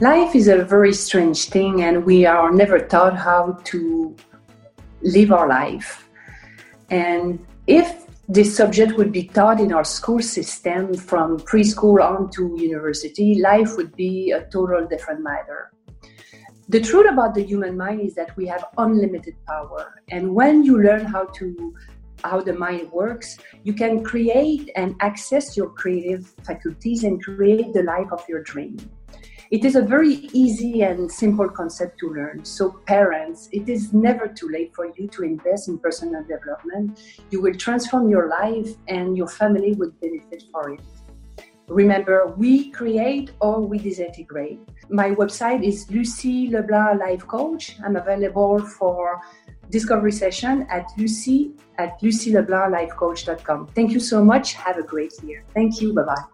Life is a very strange thing, and we are never taught how to live our life. And if this subject would be taught in our school system from preschool on to university, life would be a total different matter. The truth about the human mind is that we have unlimited power, and when you learn how to how the mind works, you can create and access your creative faculties and create the life of your dream. It is a very easy and simple concept to learn. So, parents, it is never too late for you to invest in personal development. You will transform your life and your family will benefit for it. Remember, we create or we disintegrate. My website is Lucie Leblanc Life Coach. I'm available for discovery session at lucie at lucieleblanclifecoach.com. Thank you so much. Have a great year. Thank you. Bye bye.